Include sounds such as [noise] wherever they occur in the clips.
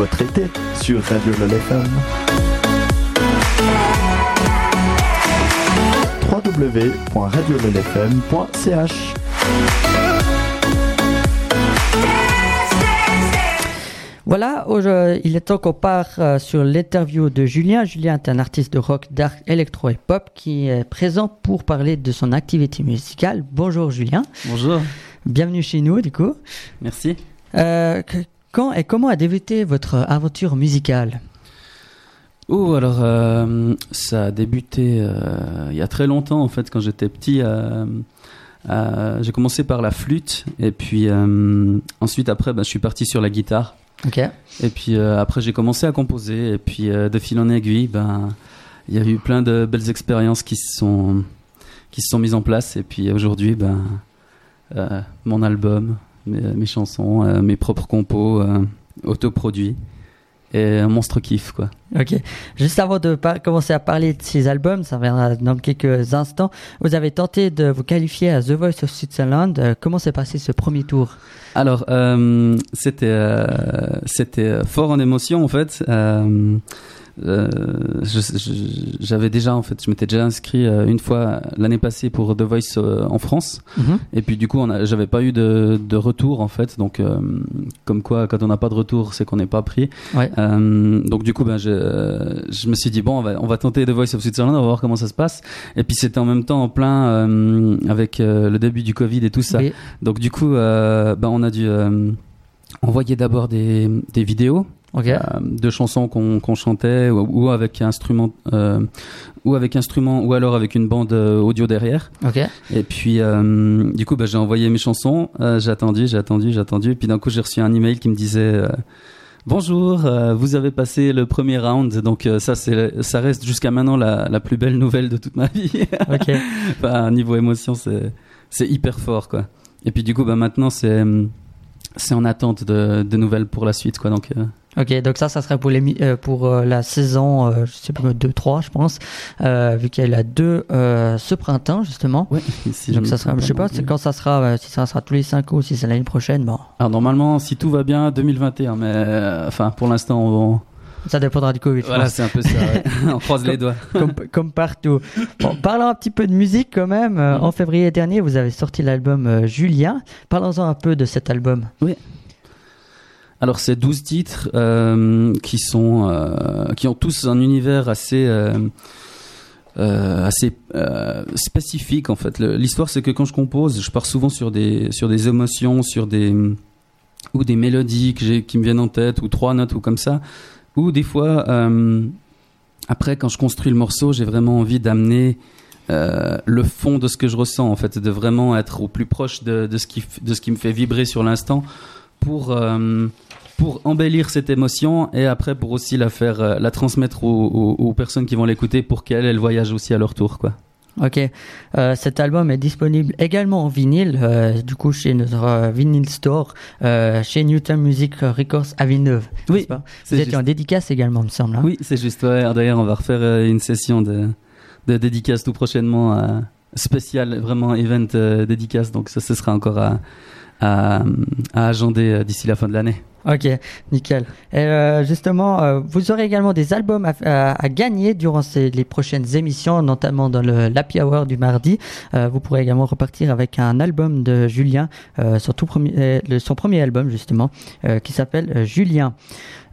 votre été sur Radio LOL FM. www.radiololfm.ch Voilà, aujourd'hui, il est temps qu'on part euh, sur l'interview de Julien. Julien est un artiste de rock, dark, électro et pop qui est présent pour parler de son activité musicale. Bonjour Julien, Bonjour, bienvenue chez nous du coup. merci. Euh, quand et comment a débuté votre aventure musicale? Oh, alors euh, ça a débuté euh, il y a très longtemps en fait, quand j'étais petit. euh, j'ai commencé par la flûte et puis ensuite après bah, je suis parti sur la guitare Ok. et puis après j'ai commencé à composer et puis de fil en aiguille ben il y a eu plein de belles expériences qui se sont qui se sont mises en place et puis aujourd'hui ben mon album mes, mes chansons euh, mes propres compos euh, autoproduits et un monstre kiff quoi Ok. Juste avant de commencer à parler de ces albums, ça viendra dans quelques instants. Vous avez tenté de vous qualifier à The Voice of Switzerland. Euh, comment s'est passé ce premier tour? Alors, c'était c'était fort en émotion en fait. Euh, J'avais déjà en fait, je m'étais déjà inscrit euh, une fois l'année passée pour The Voice euh, en France. Et puis du coup, j'avais pas eu de, de retour en fait. Donc, comme quoi, quand on n'a pas de retour, c'est qu'on n'est pas pris. Ouais. Donc du coup, ben, je, je me suis dit bon, on va, on va tenter The Voice of Switzerland, on va voir comment ça se passe. Et puis c'était en même temps en plein avec le début du Covid et tout ça. Oui. Donc du coup, ben, on a dû envoyer d'abord des, des vidéos Euh, de chansons qu'on chantait ou, ou avec instrument euh, ou avec instrument ou alors avec une bande euh, audio derrière. Et puis euh, du coup, ben, j'ai envoyé mes chansons. j'ai attendu, j'ai attendu, j'ai attendu. Et puis d'un coup, j'ai reçu un email qui me disait. Bonjour, vous avez passé le premier round, donc ça c'est ça reste jusqu'à maintenant la, la plus belle nouvelle de toute ma vie. [laughs] Ok. Enfin, niveau émotion, c'est c'est hyper fort, quoi. Et puis du coup, bah maintenant, c'est c'est en attente de, de nouvelles pour la suite, quoi. Donc, Ok, donc ça, ça serait pour, les, euh, pour euh, la saison, euh, je sais plus, 2-3, je pense, euh, vu qu'il y a la 2 euh, ce printemps, justement. ouais. [laughs] Si donc ça sera, je sais pas quand ça sera, si ça sera tous les 5 ans ou si c'est l'année prochaine, bon, Alors normalement, si tout va bien, 2021, mais enfin, pour l'instant, on... ça dépendra du Covid. voilà, c'est un peu ça. ouais. [laughs] [laughs] on croise les doigts. comme, comme partout. Bon, parlons un petit peu de musique quand même. En février dernier, vous avez sorti l'album Julien. Parlons-en un peu de cet album. Alors c'est 12 titres euh, qui sont euh, qui ont tous un univers assez euh, euh, assez euh, spécifique en fait. L'histoire c'est que quand je compose, je pars souvent sur des sur des émotions, sur des ou des mélodies que qui me viennent en tête ou trois notes ou comme ça. Ou des fois euh, après quand je construis le morceau, j'ai vraiment envie d'amener euh, le fond de ce que je ressens en fait, de vraiment être au plus proche de, de ce qui de ce qui me fait vibrer sur l'instant pour euh, pour embellir cette émotion et après pour aussi la faire euh, la transmettre aux, aux- aux personnes qui vont l'écouter pour qu'elles elles voyagent aussi à leur tour quoi. Ok, Euh, cet album est disponible également en vinyle, euh, du coup chez notre euh, vinyl store, chez Newton Music Records à Villeneuve. Oui, pas? c'est Vous étiez en dédicace également, me semble. hein Oui, c'est juste. Ouais. D'ailleurs, on va refaire une session de, de dédicace tout prochainement, euh, spécial, vraiment event euh, dédicace. Donc ça, ce sera encore à, à, à agender euh, d'ici la fin de l'année. Ok, nickel. Euh, justement, vous aurez également des albums à, gagner durant ces, les prochaines émissions, notamment dans le l'Happy Hour du mardi. Vous pourrez également repartir avec un album de Julien, son, tout premier, son premier album justement, qui s'appelle Julien.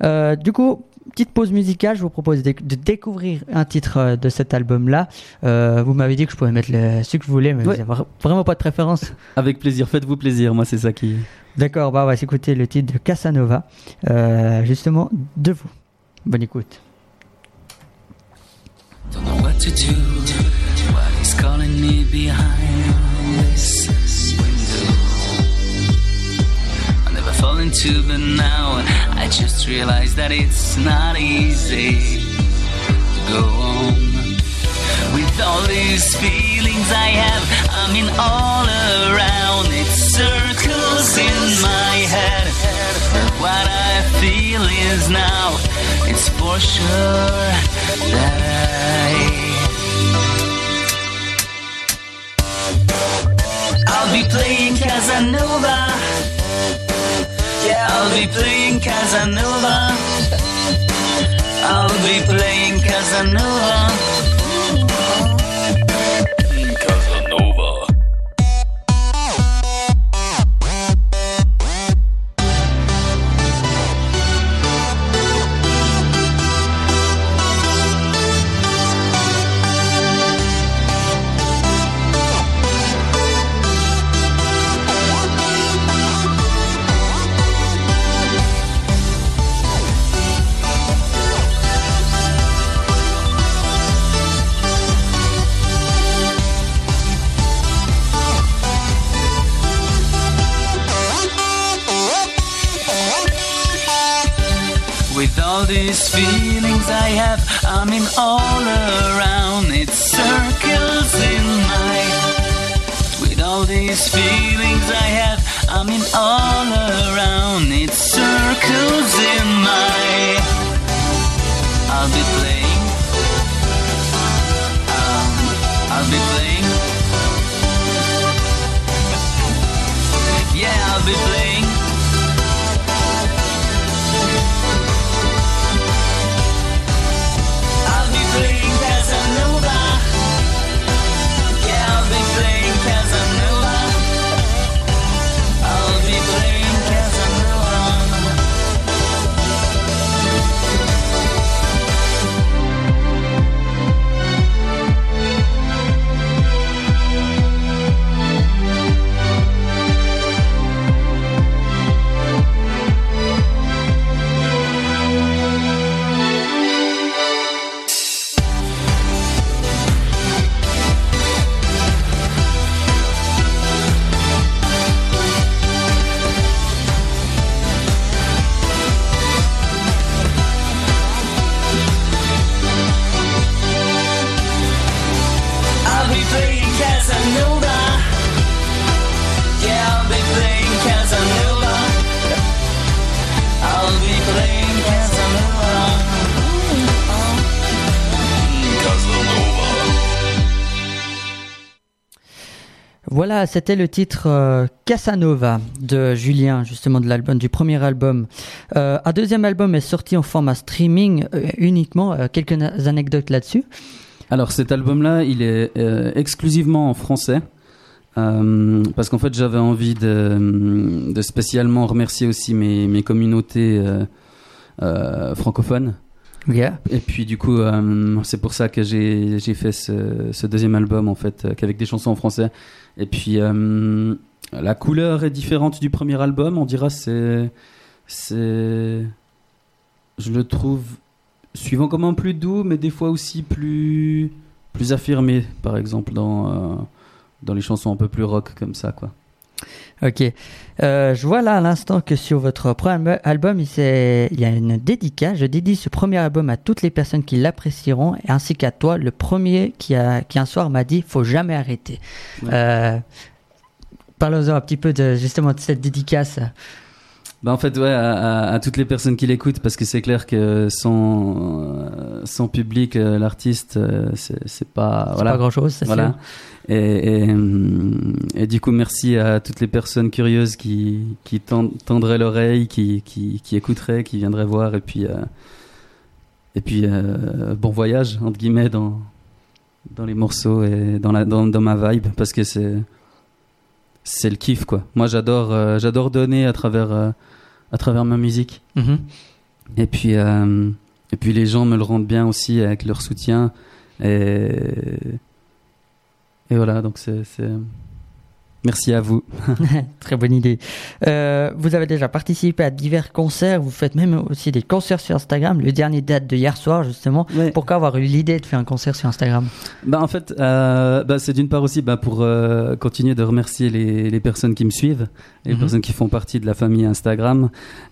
Du coup, petite pause musicale, je vous propose de, de découvrir un titre euh, de cet album-là. Euh, vous m'avez dit que je pouvais mettre le, ce que je voulais, mais Ouais. vous avez vraiment pas de préférence. Avec plaisir, faites-vous plaisir. Moi, c'est ça qui. D'accord, bah on va s'écouter le titre de Casanova, euh, justement de vous. Bonne écoute. Don't know what to do. What is calling me behind this? Fall into, but now I just realize that it's not easy to go on. With all these feelings I have, I mean all around, it circles in my head. What I feel is now, it's for sure that I. I'll be playing Casanova be playing Casanova. I'll be playing Casanova. All around, it circles in my. With all these feelings I have, I mean all around, it circles in my. I'll be playing. Voilà, c'était le titre euh, Casanova de Julien, justement de l'album, du premier album. Euh, un deuxième album est sorti en format streaming euh, uniquement. Quelques anecdotes là-dessus. Alors cet album-là, il est exclusivement en français. Parce qu'en fait, j'avais envie de, spécialement remercier aussi mes, communautés francophones. Et puis du coup, euh, c'est pour ça que j'ai fait ce, deuxième album en fait, euh, qu'avec des chansons en français. Et puis euh, la couleur est différente du premier album, on dira c'est c'est je le trouve suivant comment plus doux, mais des fois aussi plus plus affirmé, par exemple dans euh, dans les chansons un peu plus rock comme ça quoi. Ok. Euh, je vois là à l'instant que sur votre premier album, il, y a une dédicace. Je dédie ce premier album à toutes les personnes qui l'apprécieront, ainsi qu'à toi, le premier qui, a, qui un soir m'a dit faut jamais arrêter. Ouais. Euh, Parlons-en un petit peu de justement de cette dédicace. Bah en fait ouais à, à- à toutes les personnes qui l'écoutent parce que c'est clair que sans euh, sans public euh, l'artiste euh, c'est pas voilà. pas grand chose, ça voilà. et, et, et du coup merci à toutes les personnes curieuses qui qui tend- tendraient l'oreille qui, qui qui écouteraient qui viendraient voir et puis euh, et puis euh, bon voyage entre guillemets dans dans les morceaux et dans la dans, dans ma vibe parce que c'est c'est le kiff quoi. Moi j'adore euh, j'adore donner à travers euh, à travers ma musique Mhm. et puis, euh, et puis les gens me le rendent bien aussi avec leur soutien. Et, et voilà, donc c'est. Merci à vous. [laughs] Très bonne idée. Euh, vous avez déjà participé à divers concerts. Vous faites même aussi des concerts sur Instagram. Le dernier date de hier soir, justement. Pourquoi avoir eu l'idée de faire un concert sur Instagram? Bah, en fait, euh, bah, c'est d'une part aussi bah, pour euh, continuer de remercier les, les personnes qui me suivent, les Mhm. personnes qui font partie de la famille Instagram.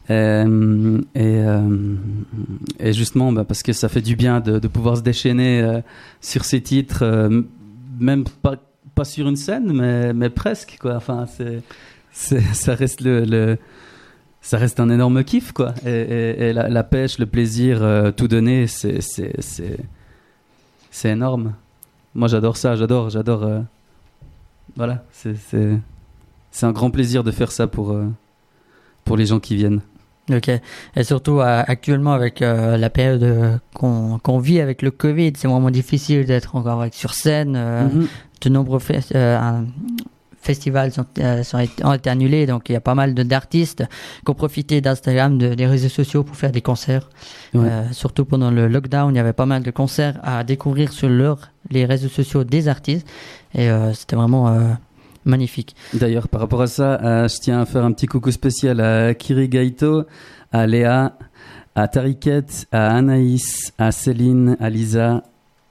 Et, et justement, parce que ça fait du bien de, de pouvoir se déchaîner sur ces titres, même pas, pas sur une scène, mais, mais presque. Quoi. Enfin, c'est, c'est, ça reste le, le- ça reste un énorme kiff, quoi. Et, et- et la, la pêche, le plaisir, euh, tout donner, c'est, c'est, c'est, c'est énorme. Moi, j'adore ça, j'adore, j'adore. euh, voilà, c'est, c'est, c'est un grand plaisir de faire ça pour, euh, pour les gens qui viennent. Ok. Et surtout euh, actuellement avec euh, la période euh, qu'on qu'on vit avec le Covid, c'est vraiment difficile d'être encore avec- sur scène. Mhm. De nombreux fes- euh, un- festivals sont, euh, sont ont été annulés, donc il y a pas mal de- d'artistes qui ont profité d'Instagram, de, des réseaux sociaux pour faire des concerts. Ouais. Euh, surtout pendant le lockdown, il y avait pas mal de concerts à découvrir sur leur, les réseaux sociaux des artistes, et euh, c'était vraiment magnifique. D'ailleurs, par rapport à ça, je tiens à faire un petit coucou spécial à Kiri Gaito, à Léa, à Tariquette, à Anaïs, à Céline, à Lisa,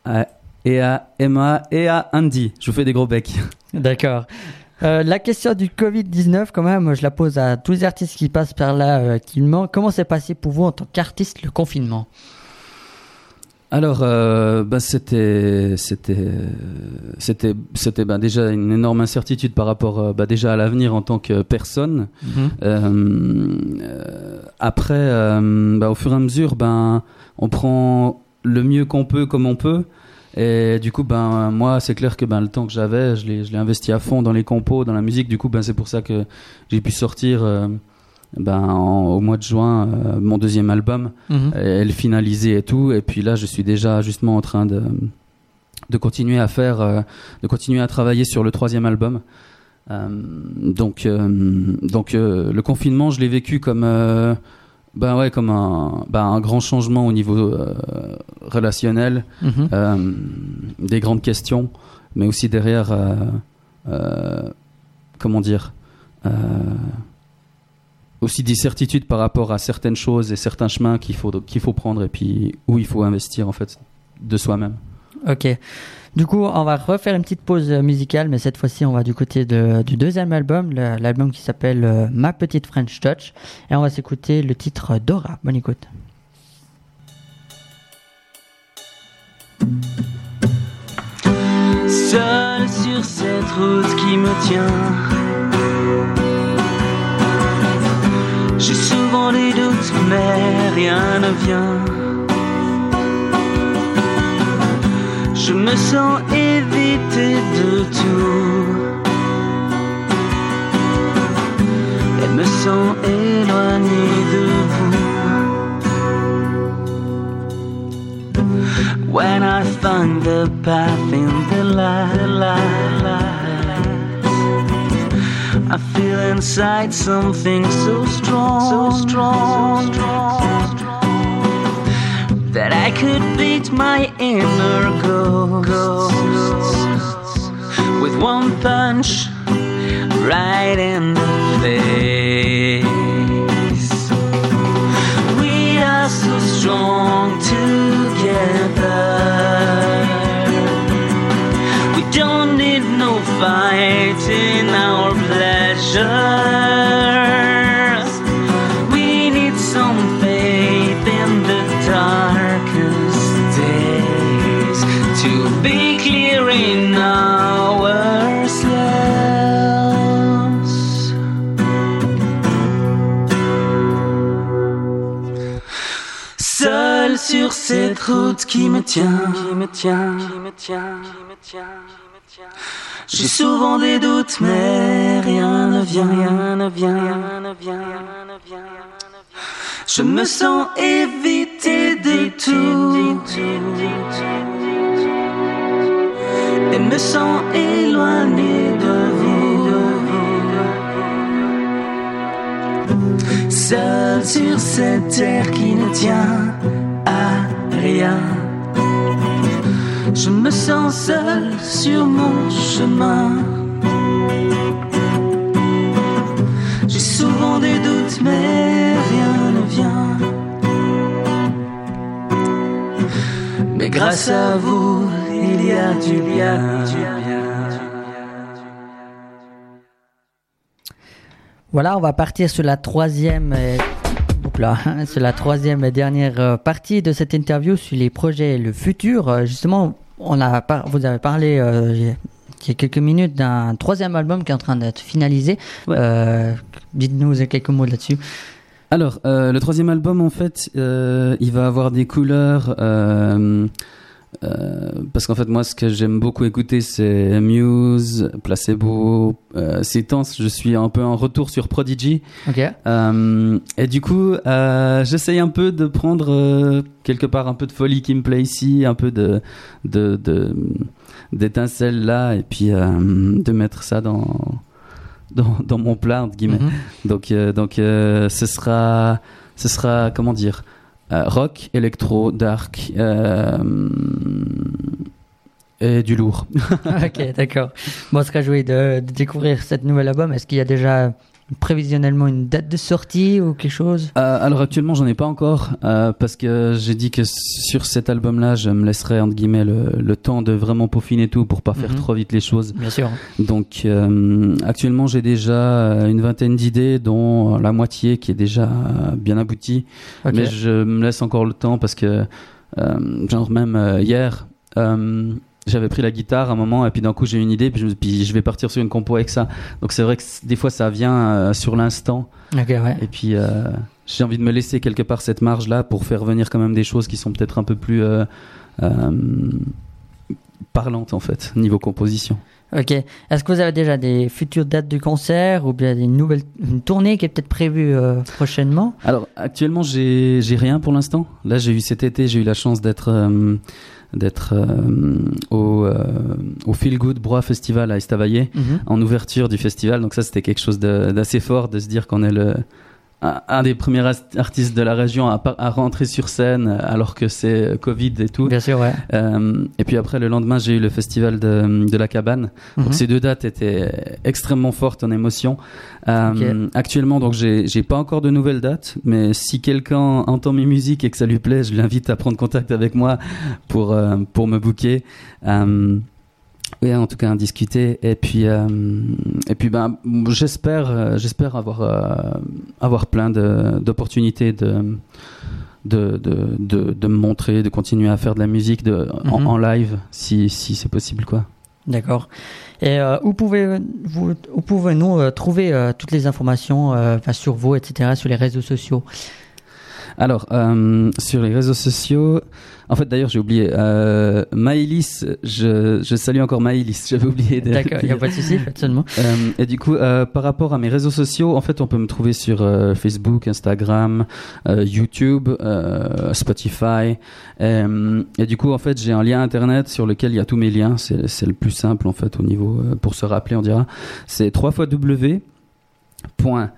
à- et à Emma et à Andy. Je vous fais des gros becs. [laughs] D'accord. Euh, la question du Covid-19, quand même, je la pose à tous les artistes qui passent par là euh, actuellement. Comment s'est passé pour vous en tant qu'artiste le confinement? Alors, euh, bah, c'était, c'était, c'était, c'était bah, déjà une énorme incertitude par rapport euh, bah, déjà à l'avenir en tant que personne. Euh, euh, après, bah, au fur et à mesure, ben, on prend le mieux qu'on peut comme on peut. Et du coup, ben, moi, c'est clair que ben, le temps que j'avais, je l'ai, je l'ai investi à fond dans les compos, dans la musique. Du coup, ben, c'est pour ça que j'ai pu sortir euh, ben, en- au mois de juin euh, mon deuxième album Mhm. et le finaliser et tout. Et puis là, je suis déjà justement en train de, de continuer à faire, euh, de continuer à travailler sur le troisième album. Euh, donc, euh, donc euh, le confinement, je l'ai vécu comme, euh, ben ouais, comme un, ben un grand changement au niveau euh, relationnel, Mhm. euh, des grandes questions, mais aussi derrière, euh, comment dire, aussi des certitudes par rapport à certaines choses et certains chemins qu'il faut qu'il faut prendre et puis où il faut investir en fait de soi-même. Ok. Du coup, on va refaire une petite pause euh, musicale, mais cette fois-ci, on va du côté du deuxième album, l'album qui s'appelle euh, Ma Petite French Touch, et on va s'écouter le titre Dora. Bonne écoute. Sur cette route qui me tient. J'ai souvent des doutes, mais rien ne vient. Je me sens évité de tout. Et me sens éloigné de vous. When I find the path in the light, I feel inside something so strong, so strong, that I could beat my inner ghost with one punch right in the face. We are so strong together. We don't need no fight in our pleasures. Sur cette route qui me tient, qui me tient, qui me tient, qui me tient, qui me tient. J'ai souvent des doutes, mais rien ne vient, rien ne vient, rien ne vient, rien ne vient. Je me sens évité de tout et me sens éloigné de vous. Seul sur cette terre qui ne tient à rien. Je me sens seul sur mon chemin. J'ai souvent des doutes, mais rien ne vient. Mais grâce à vous, il y a du bien. Voilà, on va partir sur la troisième, là, sur la troisième et dernière euh, partie de cette interview sur les projets et le futur. Euh, Justement, on a par- vous avez parlé euh, il y a- quelques minutes d'un troisième album qui est en train d'être finalisé. Ouais. Euh, Dites-nous quelques mots là-dessus. Alors, euh, le troisième album, en fait, il va avoir des couleurs parce qu'en fait, moi, ce que j'aime beaucoup écouter, c'est Muse, Placebo. Euh, ces temps, je suis un peu en retour sur Prodigy. Euh, et du coup, euh, j'essaye un peu de prendre euh, quelque part un peu de folie qui me plaît ici, un peu de de de- d'étincelle là, et puis euh, de mettre ça dans dans, dans mon plat entre guillemets. Mhm. Donc euh, donc euh, ce sera ce sera comment dire euh, rock, électro, dark euh, et du lourd. [laughs] ok, d'accord. Bon, on sera joué de, de découvrir cette nouvel album. Est-ce qu'il y a déjà prévisionnellement une date de sortie ou quelque chose? Euh, alors actuellement, j'en ai pas encore euh, parce que j'ai dit que sur cet album-là, je me laisserai entre guillemets le, le temps de vraiment peaufiner tout pour pas faire Mhm. trop vite les choses. Bien sûr. Donc euh, actuellement, j'ai déjà une vingtaine d'idées, dont la moitié qui est déjà bien aboutie. Mais je me laisse encore le temps parce que genre même hier. J'avais pris la guitare à un moment et puis d'un coup j'ai une idée puis je, puis je vais partir sur une compo avec ça donc c'est vrai que des fois ça vient euh, sur l'instant Ok, ouais. et puis euh, j'ai envie de me laisser quelque part cette marge là pour faire venir quand même des choses qui sont peut-être un peu plus euh, parlantes en fait niveau composition. Ok. Est-ce que vous avez déjà des futures dates de concert ou bien des nouvelles, une tournée qui est peut-être prévue prochainement? Alors actuellement j'ai j'ai rien pour l'instant. Là j'ai eu cet été j'ai eu la chance d'être d'être euh, au euh, au Feel Good Broie Festival à Estavayer Mhm. en ouverture du festival. Donc ça, c'était quelque chose d'assez fort de se dire qu'on est le un, un des premiers artistes de la région à, rentrer sur scène alors que c'est euh, Covid et tout. Bien sûr, ouais. Euh, et puis après, le lendemain, j'ai eu le festival de, de la cabane. Mhm. Donc ces deux dates étaient extrêmement fortes en émotion. Euh, Actuellement, donc j'ai pas encore de nouvelles dates, mais si quelqu'un entend mes musiques et que ça lui plaît, je l'invite à prendre contact avec moi pour euh, pour me booker. Oui, en tout cas, en discuter. Et puis, euh, et puis, ben, j'espère, euh, j'espère avoir, euh, avoir plein de- d'opportunités de, de, de, de, de me montrer, de continuer à faire de la musique de, en, Mhm. en live, si, si c'est possible, quoi. D'accord. Et où pouvez-vous, où pouvez-nous trouver toutes les informations sur vous, etc., sur les réseaux sociaux? Alors, euh, sur les réseaux sociaux, en fait, d'ailleurs, j'ai oublié, euh, Maëlys, je, je salue encore Maëlys, [laughs] j'avais oublié D'accord, il n'y a pas de souci, [laughs] seulement. Euh, et du coup, euh, par rapport à mes réseaux sociaux, en fait, on peut me trouver sur Facebook, Instagram, YouTube, Spotify. Et du coup, en fait, j'ai un lien internet sur lequel il y a tous mes liens. C'est c'est le plus simple, en fait, au niveau, pour se rappeler, on dira. C'est 3 fois W. Point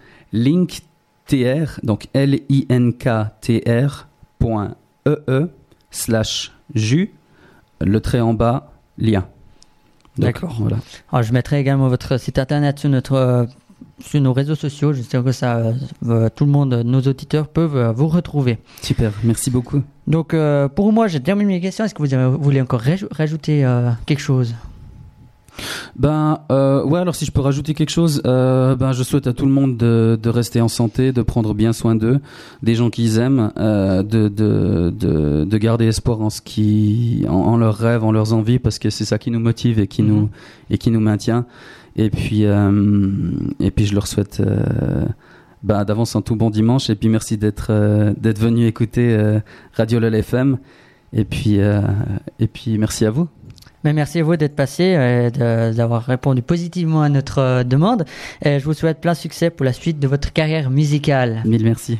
linktr, donc L-I-N-K-T-R, point E-E, slash jus, le trait en bas, lien. D'accord. Voilà. Alors, je mettrai également votre site internet sur notre sur nos réseaux sociaux. J'espère que ça, euh, tout le monde, nos auditeurs peuvent euh, vous retrouver. Super, merci beaucoup. Donc, euh, pour moi, j'ai terminé mes questions. Est-ce que vous, avez- vous voulez encore raj- rajouter quelque chose? Ben euh, ouais, alors si je peux rajouter quelque chose, euh, ben je souhaite à tout le monde de, de rester en santé, de prendre bien soin d'eux, des gens qu'ils aiment, euh, de, de, de, de garder espoir en ce qui, en, en leurs rêves, en leurs envies, parce que c'est ça qui nous motive et qui Mhm. nous et qui nous maintient. Et puis et puis je leur souhaite ben, d'avance un tout bon dimanche. Et puis merci d'être d'être venu écouter Radio LOL FM. Et puis et puis merci à vous. Merci à vous d'être passé et d'avoir répondu positivement à notre euh, demande. Je vous souhaite plein succès pour la suite de votre carrière musicale. Merci.